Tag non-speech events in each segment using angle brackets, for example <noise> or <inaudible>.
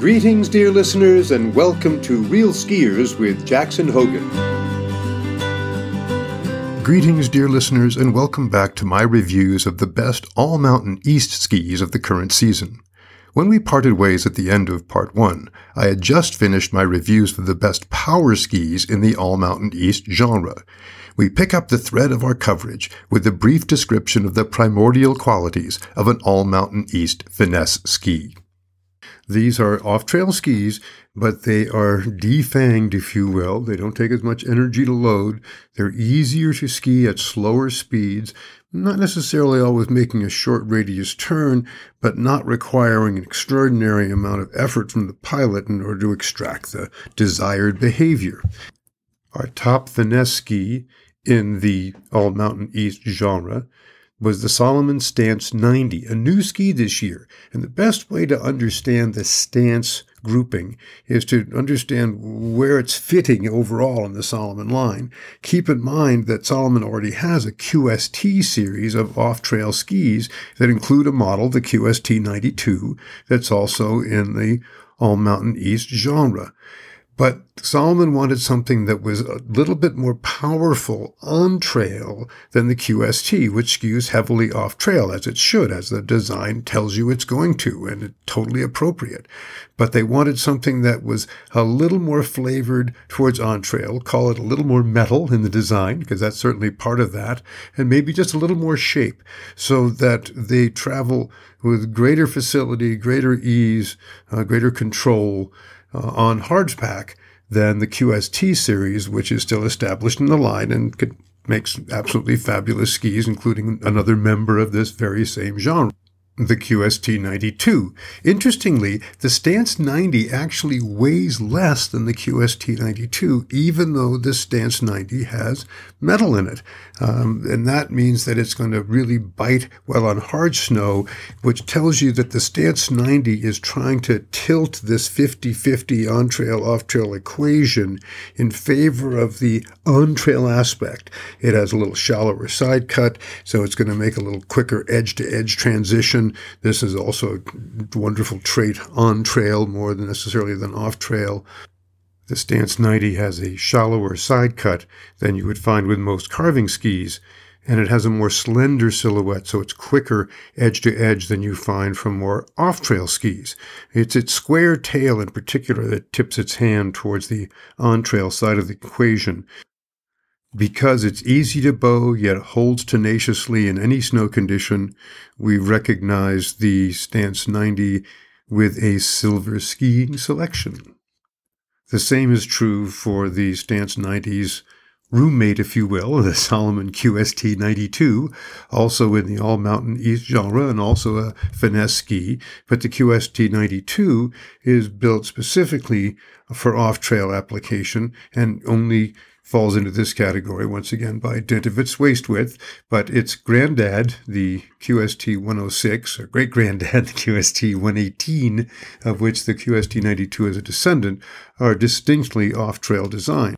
Greetings, dear listeners, and welcome to Real Skiers with Jackson Hogen. Greetings, dear listeners, and welcome back to my reviews of the best all mountain east skis of the current season. When we parted ways at the end of part one, I had just finished my reviews for the best power skis in the all mountain east genre. We pick up the thread of our coverage with a brief description of the primordial qualities of an all mountain east finesse ski. These are off trail skis, but they are defanged, if you will. They don't take as much energy to load. They're easier to ski at slower speeds, not necessarily always making a short radius turn, but not requiring an extraordinary amount of effort from the pilot in order to extract the desired behavior. Our top finesse ski in the all mountain east genre was the Salomon Stance 90, a new ski this year. And the best way to understand the stance grouping is to understand where it's fitting overall in the Salomon line. Keep in mind that Salomon already has a QST series of off-trail skis that include a model, the QST 92, that's also in the All Mountain East genre. But Salomon wanted something that was a little bit more powerful on trail than the QST, which skews heavily off trail as it should, as the design tells you it's going to, and it's totally appropriate. But they wanted something that was a little more flavored towards on trail, call it a little more metal in the design, because that's certainly part of that, and maybe just a little more shape so that they travel with greater facility, greater ease, uh, greater control uh, on hardpack than the QST series, which is still established in the line and could, makes absolutely fabulous skis, including another member of this very same genre the QST 92. Interestingly, the Stance 90 actually weighs less than the QST 92, even though the Stance 90 has metal in it. Um, and that means that it's going to really bite well on hard snow, which tells you that the Stance 90 is trying to tilt this 50 50 on trail off trail equation in favor of the on trail aspect. It has a little shallower side cut, so it's going to make a little quicker edge to edge transition this is also a wonderful trait on trail more than necessarily than off trail. The Stance 90 has a shallower side cut than you would find with most carving skis, and it has a more slender silhouette, so it's quicker edge to edge than you find from more off trail skis. It's its square tail in particular that tips its hand towards the on trail side of the equation. Because it's easy to bow yet holds tenaciously in any snow condition, we recognize the Stance 90 with a silver skiing selection. The same is true for the Stance 90's roommate, if you will, the Salomon QST 92, also in the all mountain east genre and also a finesse ski. But the QST 92 is built specifically for off trail application and only falls into this category once again by dint of its waist width, but its granddad, the QST 106, or great granddad, <laughs> the QST 118, of which the QST 92 is a descendant, are distinctly off trail design.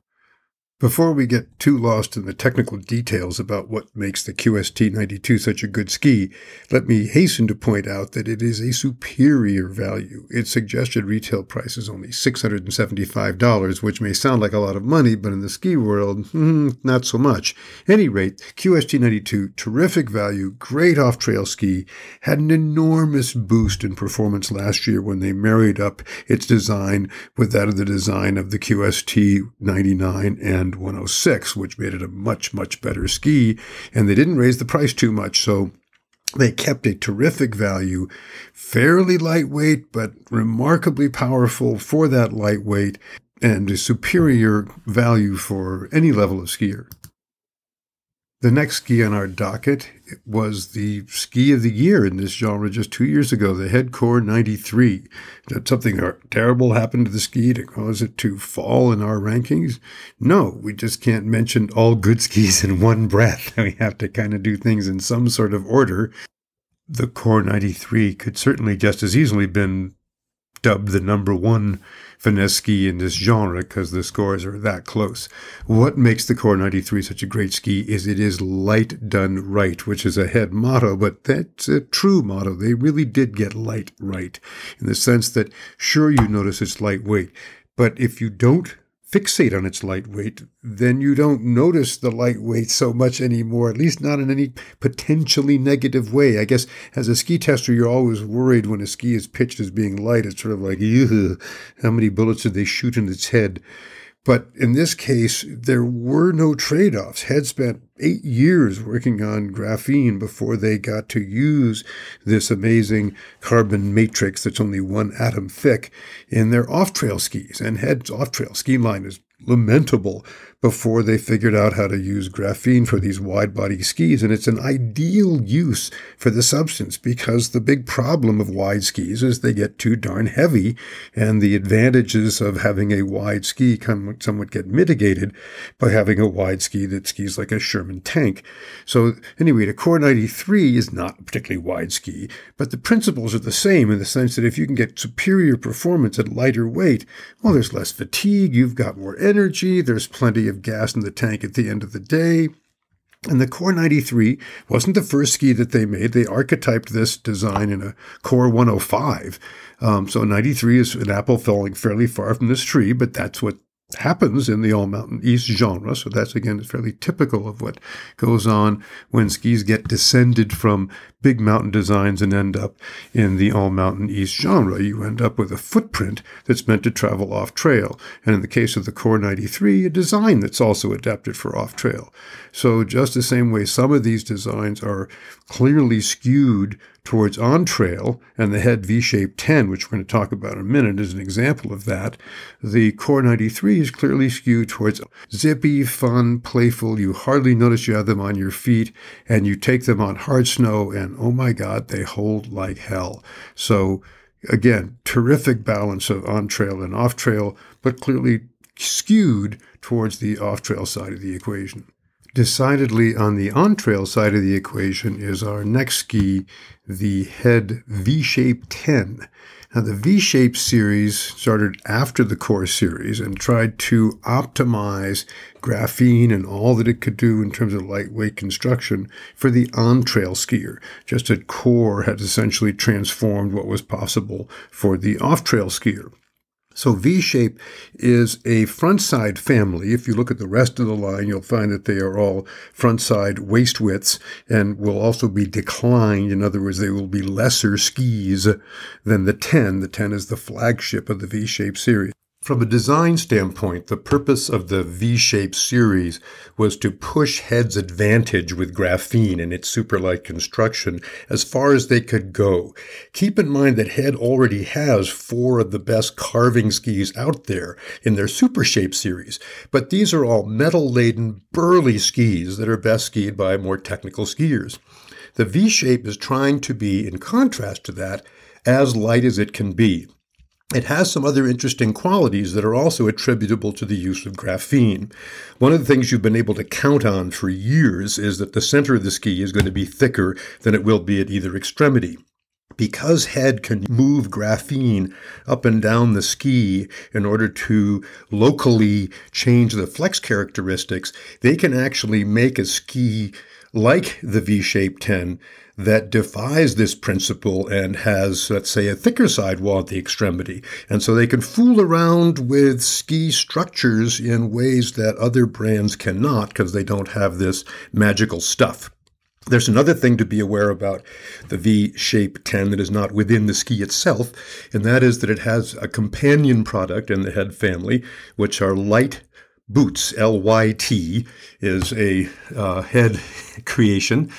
Before we get too lost in the technical details about what makes the QST 92 such a good ski, let me hasten to point out that it is a superior value. Its suggested retail price is only $675, which may sound like a lot of money, but in the ski world, hmm, not so much. any rate, QST 92, terrific value, great off trail ski, had an enormous boost in performance last year when they married up its design with that of the design of the QST 99 and 106, which made it a much, much better ski. And they didn't raise the price too much. So they kept a terrific value, fairly lightweight, but remarkably powerful for that lightweight and a superior value for any level of skier. The next ski on our docket was the ski of the year in this genre just two years ago, the Head Core 93. Did something terrible happen to the ski to cause it to fall in our rankings? No, we just can't mention all good skis in one breath. <laughs> We have to kind of do things in some sort of order. The Core 93 could certainly just as easily been dubbed the number one finesse ski in this genre because the scores are that close. What makes the Core 93 such a great ski is it is light done right, which is a head motto, but that's a true motto. They really did get light right in the sense that sure you notice it's lightweight, but if you don't fixate on its lightweight, then you don't notice the lightweight so much anymore, at least not in any potentially negative way. I guess as a ski tester, you're always worried when a ski is pitched as being light. It's sort of like, how many bullets did they shoot in its head? But in this case, there were no trade offs. Head spent eight years working on graphene before they got to use this amazing carbon matrix that's only one atom thick in their off trail skis. And Head's off trail ski line is lamentable before they figured out how to use graphene for these wide body skis. And it's an ideal use for the substance because the big problem of wide skis is they get too darn heavy and the advantages of having a wide ski come somewhat get mitigated by having a wide ski that skis like a Sherman tank. So anyway, the Core 93 is not a particularly wide ski, but the principles are the same in the sense that if you can get superior performance at lighter weight, well, there's less fatigue, you've got more energy, there's plenty of gas in the tank at the end of the day. And the Core 93 wasn't the first ski that they made. They archetyped this design in a Core 105. Um, so 93 is an apple falling fairly far from this tree, but that's what happens in the all mountain east genre. So that's again fairly typical of what goes on when skis get descended from big mountain designs and end up in the all mountain east genre. You end up with a footprint that's meant to travel off trail. And in the case of the Core 93, a design that's also adapted for off trail. So just the same way some of these designs are clearly skewed towards on trail, and the head V shape 10, which we're going to talk about in a minute, is an example of that. The Core 93 is clearly skewed towards zippy, fun, playful. You hardly notice you have them on your feet, and you take them on hard snow, and oh my God, they hold like hell. So, again, terrific balance of on trail and off trail, but clearly skewed towards the off trail side of the equation. Decidedly on the on trail side of the equation is our next ski, the Head V Shape 10. Now, the V Shape series started after the Core series and tried to optimize graphene and all that it could do in terms of lightweight construction for the on trail skier. Just as Core had essentially transformed what was possible for the off trail skier. So V-shape is a front side family. If you look at the rest of the line, you'll find that they are all front side waist widths and will also be declined. In other words, they will be lesser skis than the 10. The 10 is the flagship of the V-shape series. From a design standpoint, the purpose of the V-shaped series was to push Head's advantage with graphene and its superlight construction as far as they could go. Keep in mind that Head already has four of the best carving skis out there in their Super Shape series, but these are all metal-laden, burly skis that are best skied by more technical skiers. The V-shape is trying to be, in contrast to that, as light as it can be. It has some other interesting qualities that are also attributable to the use of graphene. One of the things you've been able to count on for years is that the center of the ski is going to be thicker than it will be at either extremity. Because head can move graphene up and down the ski in order to locally change the flex characteristics, they can actually make a ski like the V shaped 10 that defies this principle and has, let's say, a thicker sidewall at the extremity. And so they can fool around with ski structures in ways that other brands cannot because they don't have this magical stuff. There's another thing to be aware about the V Shape 10 that is not within the ski itself, and that is that it has a companion product in the head family, which are light boots. LYT is a uh, head <laughs> creation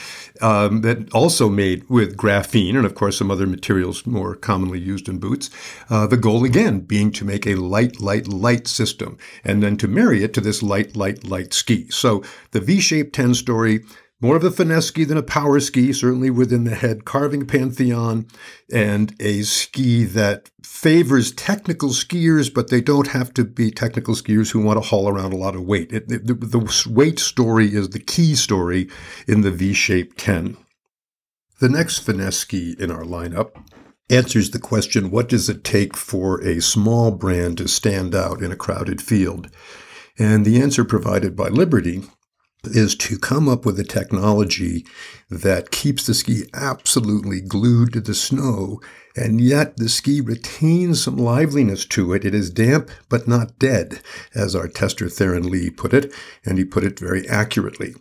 um, that also made with graphene and, of course, some other materials more commonly used in boots. Uh, the goal, again, being to make a light, light, light system and then to marry it to this light, light, light ski. So the V-shaped 10 story more of a finesse ski than a power ski, certainly within the head carving pantheon, and a ski that favors technical skiers, but they don't have to be technical skiers who want to haul around a lot of weight. It, the, the weight story is the key story in the V shaped 10. The next finesse ski in our lineup answers the question what does it take for a small brand to stand out in a crowded field? And the answer provided by Liberty is to come up with a technology that keeps the ski absolutely glued to the snow, and yet the ski retains some liveliness to it. It is damp but not dead, as our tester Theron Lee put it, and he put it very accurately.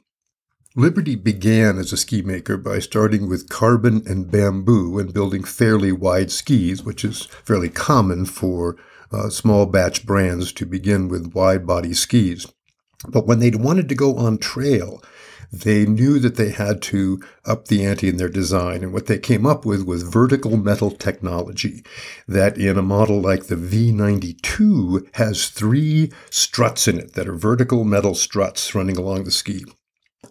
Liberty began as a ski maker by starting with carbon and bamboo and building fairly wide skis, which is fairly common for uh, small batch brands to begin with wide body skis. But when they wanted to go on trail, they knew that they had to up the ante in their design. And what they came up with was vertical metal technology that in a model like the V92 has three struts in it that are vertical metal struts running along the ski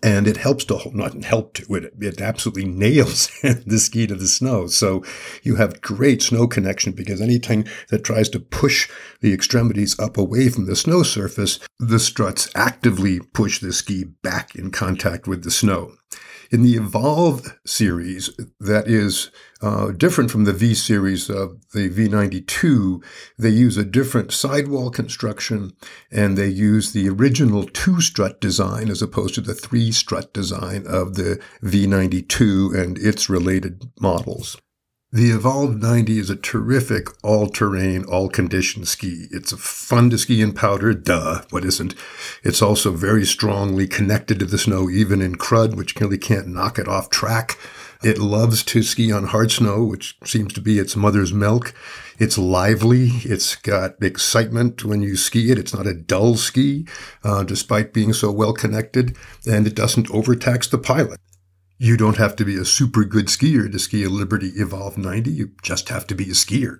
and it helps to not help to it, it absolutely <laughs> nails <laughs> the ski to the snow. So you have great snow connection because anything that tries to push the extremities up away from the snow surface, the struts actively push the ski back in contact with the snow. In the Evolv series, that is uh, different from the V series of the V92, they use a different sidewall construction and they use the original two strut design as opposed to the three strut design of the V92 and its related models. The Evolv 90 is a terrific all-terrain, all-condition ski. It's fun to ski in powder, duh, what isn't? It's also very strongly connected to the snow, even in crud, which really can't knock it off track. It loves to ski on hard snow, which seems to be its mother's milk. It's lively. It's got excitement when you ski it. It's not a dull ski, uh, despite being so well connected, and it doesn't overtax the pilot. You don't have to be a super good skier to ski a Liberty Evolv 90. You just have to be a skier.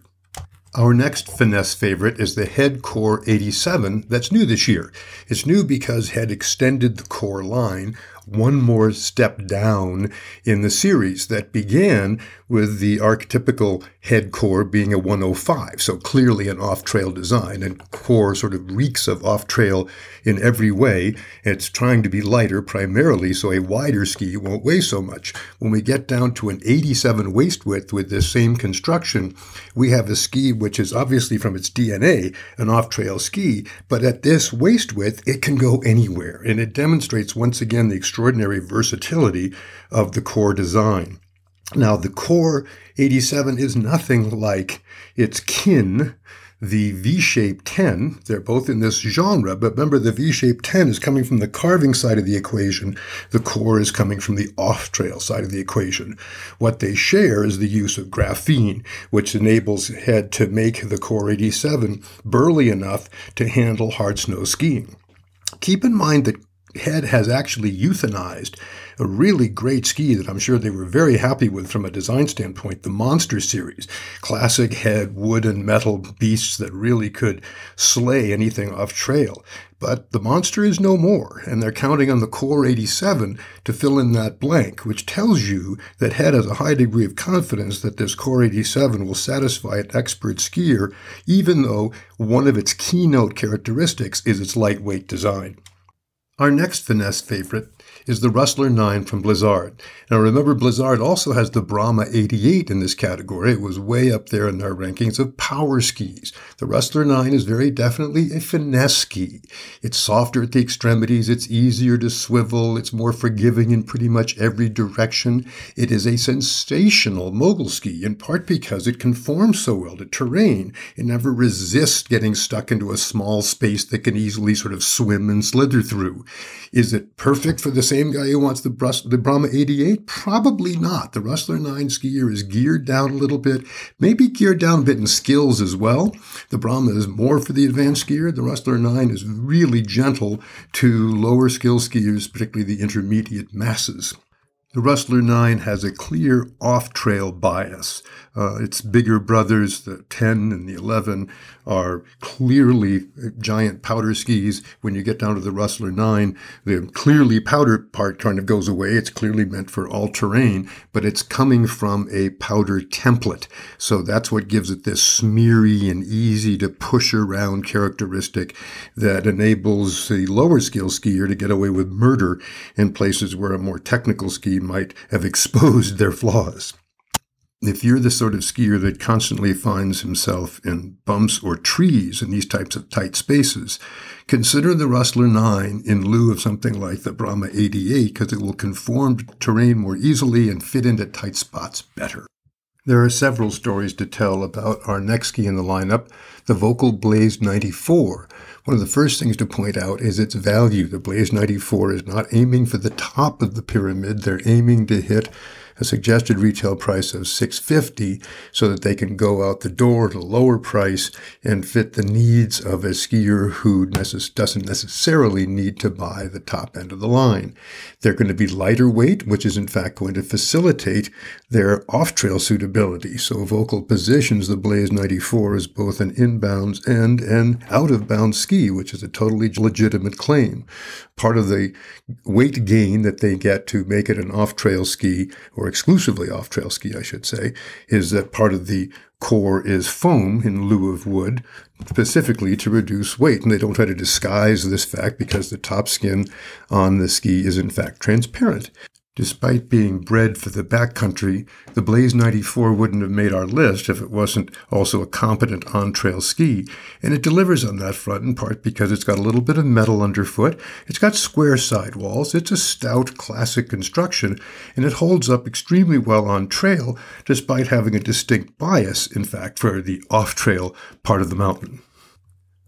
Our next finesse favorite is the Head Core 87 that's new this year. It's new because Head extended the core line one more step down in the series that began with the archetypical head core being a 105. So clearly an off trail design and core sort of reeks of off trail in every way. It's trying to be lighter primarily so a wider ski won't weigh so much. When we get down to an 87 waist width with this same construction, we have a ski which is obviously from its DNA an off trail ski, but at this waist width, it can go anywhere. And it demonstrates once again the extraordinary versatility of the core design. Now, the core 87 is nothing like its kin, the V-shape 10. They're both in this genre, but remember the V-shape 10 is coming from the carving side of the equation. The core is coming from the off-trail side of the equation. What they share is the use of graphene, which enables head to make the core 87 burly enough to handle hard snow skiing. Keep in mind that Head has actually euthanized a really great ski that I'm sure they were very happy with from a design standpoint, the Monster series. Classic head, wood and metal beasts that really could slay anything off trail. But the Monster is no more, and they're counting on the Core 87 to fill in that blank, which tells you that Head has a high degree of confidence that this Core 87 will satisfy an expert skier, even though one of its keynote characteristics is its lightweight design. Our next finesse favorite is the Rustler 9 from Blizzard. Now remember, Blizzard also has the Brahma 88 in this category. It was way up there in our rankings of power skis. The Rustler 9 is very definitely a finesse ski. It's softer at the extremities, it's easier to swivel, it's more forgiving in pretty much every direction. It is a sensational mogul ski, in part because it conforms so well to terrain. It never resists getting stuck into a small space that can easily sort of swim and slither through. Is it perfect for the same guy who wants the, Brus- the Brahma 88? Probably not. The Rustler 9 skier is geared down a little bit, maybe geared down a bit in skills as well. The Brahma is more for the advanced skier. The Rustler 9 is really gentle to lower skill skiers, particularly the intermediate masses. The Rustler 9 has a clear off trail bias. Uh, its bigger brothers, the 10 and the 11, are clearly giant powder skis. When you get down to the Rustler 9, the clearly powder part kind of goes away. It's clearly meant for all terrain, but it's coming from a powder template. So that's what gives it this smeary and easy to push around characteristic that enables the lower skill skier to get away with murder in places where a more technical ski might have exposed their flaws. if you're the sort of skier that constantly finds himself in bumps or trees in these types of tight spaces, consider the Rustler 9 in lieu of something like the Brahma 88 because it will conform to terrain more easily and fit into tight spots better. There are several stories to tell about our next ski in the lineup, the Völkl Blaze 94. One of the first things to point out is its value. The Blaze 94 is not aiming for the top of the pyramid. They're aiming to hit a suggested retail price of 650 so that they can go out the door at a lower price and fit the needs of a skier who necess- doesn't necessarily need to buy the top end of the line. They're going to be lighter weight, which is in fact going to facilitate their off-trail suitability. So Völkl positions the Blaze 94 as both an inbounds and an out-of-bounds ski, which is a totally legitimate claim. Part of the weight gain that they get to make it an off-trail ski or exclusively off trail ski, I should say, is that part of the core is foam in lieu of wood, specifically to reduce weight. And they don't try to disguise this fact because the top skin on the ski is in fact transparent. Despite being bred for the backcountry, the Blaze 94 wouldn't have made our list if it wasn't also a competent on-trail ski, and it delivers on that front in part because it's got a little bit of metal underfoot, it's got square sidewalls, it's a stout classic construction, and it holds up extremely well on trail despite having a distinct bias, in fact, for the off-trail part of the mountain.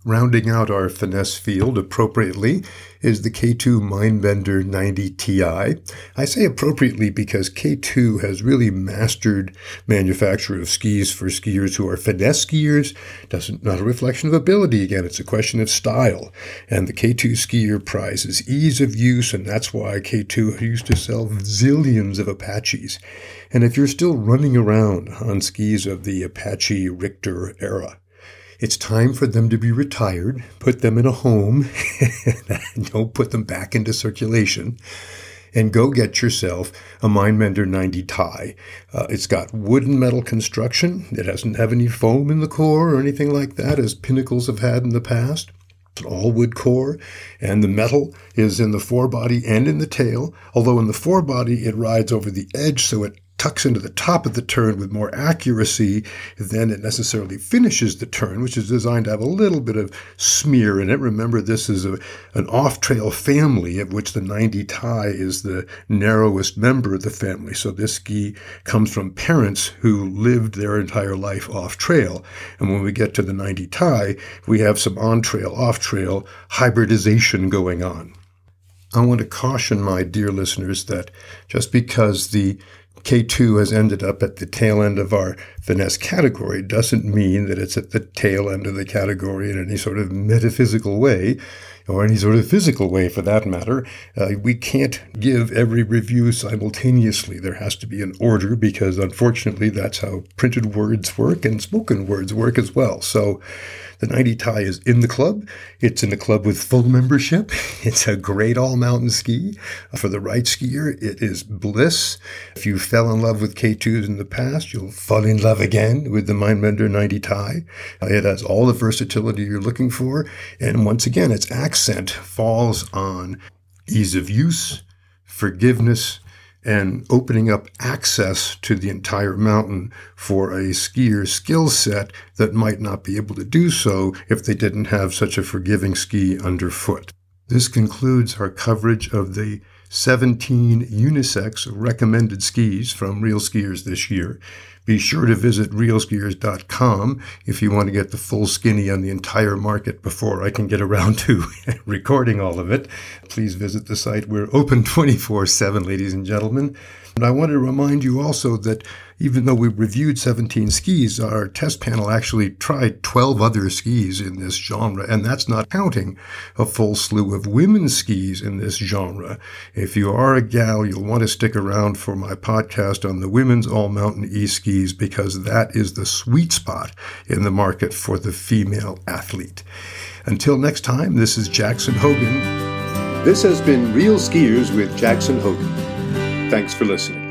Rounding out our finesse field appropriately is the K2 Mindbender 90 Ti. I say appropriately because K2 has really mastered manufacture of skis for skiers who are finesse skiers. Doesn't not a reflection of ability again, it's a question of style. And the K2 skier prizes ease of use, and that's why K2 used to sell zillions of Apaches. And if you're still running around on skis of the Apache Richter era, it's time for them to be retired, put them in a home, <laughs> don't put them back into circulation, and go get yourself a Mindbender 90 Ti. Uh, it's got wood and metal construction. It doesn't have any foam in the core or anything like that, as Pinnacles have had in the past. It's an all wood core, and the metal is in the forebody and in the tail. Although in the forebody, it rides over the edge, so it tucks into the top of the turn with more accuracy than it necessarily finishes the turn, which is designed to have a little bit of smear in it. Remember, this is a, an off trail family of which the 90 Ti is the narrowest member of the family. So this ski comes from parents who lived their entire life off trail. And when we get to the 90 Ti, we have some on trail, off trail hybridization going on. I want to caution my dear listeners that just because the K2 has ended up at the tail end of our finesse category. Doesn't mean that it's at the tail end of the category in any sort of metaphysical way or any sort of physical way for that matter. Uh, we can't give every review simultaneously. There has to be an order because unfortunately that's how printed words work and spoken words work as well. So the 90 Ti is in the club. It's in the club with full membership. <laughs> It's a great all mountain ski. For the right skier, it is bliss. If you fell in love with K2s in the past, you'll fall in love again with the Mindbender 90 Ti. It has all the versatility you're looking for. And once again, its accent falls on ease of use, forgiveness, and opening up access to the entire mountain for a skier's skill set that might not be able to do so if they didn't have such a forgiving ski underfoot. This concludes our coverage of the 17 unisex recommended skis from Real Skiers this year. Be sure to visit realskiers.com if you want to get the full skinny on the entire market before I can get around to <laughs> recording all of it. Please visit the site. We're open 24 7, ladies and gentlemen. And I want to remind you also that even though we reviewed 17 skis, our test panel actually tried 12 other skis in this genre, and that's not counting a full slew of women's skis in this genre. If you are a gal, you'll want to stick around for my podcast on the women's all mountain e skis because that is the sweet spot in the market for the female athlete. Until next time, this is Jackson Hogen. This has been Real Skiers with Jackson Hogen. Thanks for listening.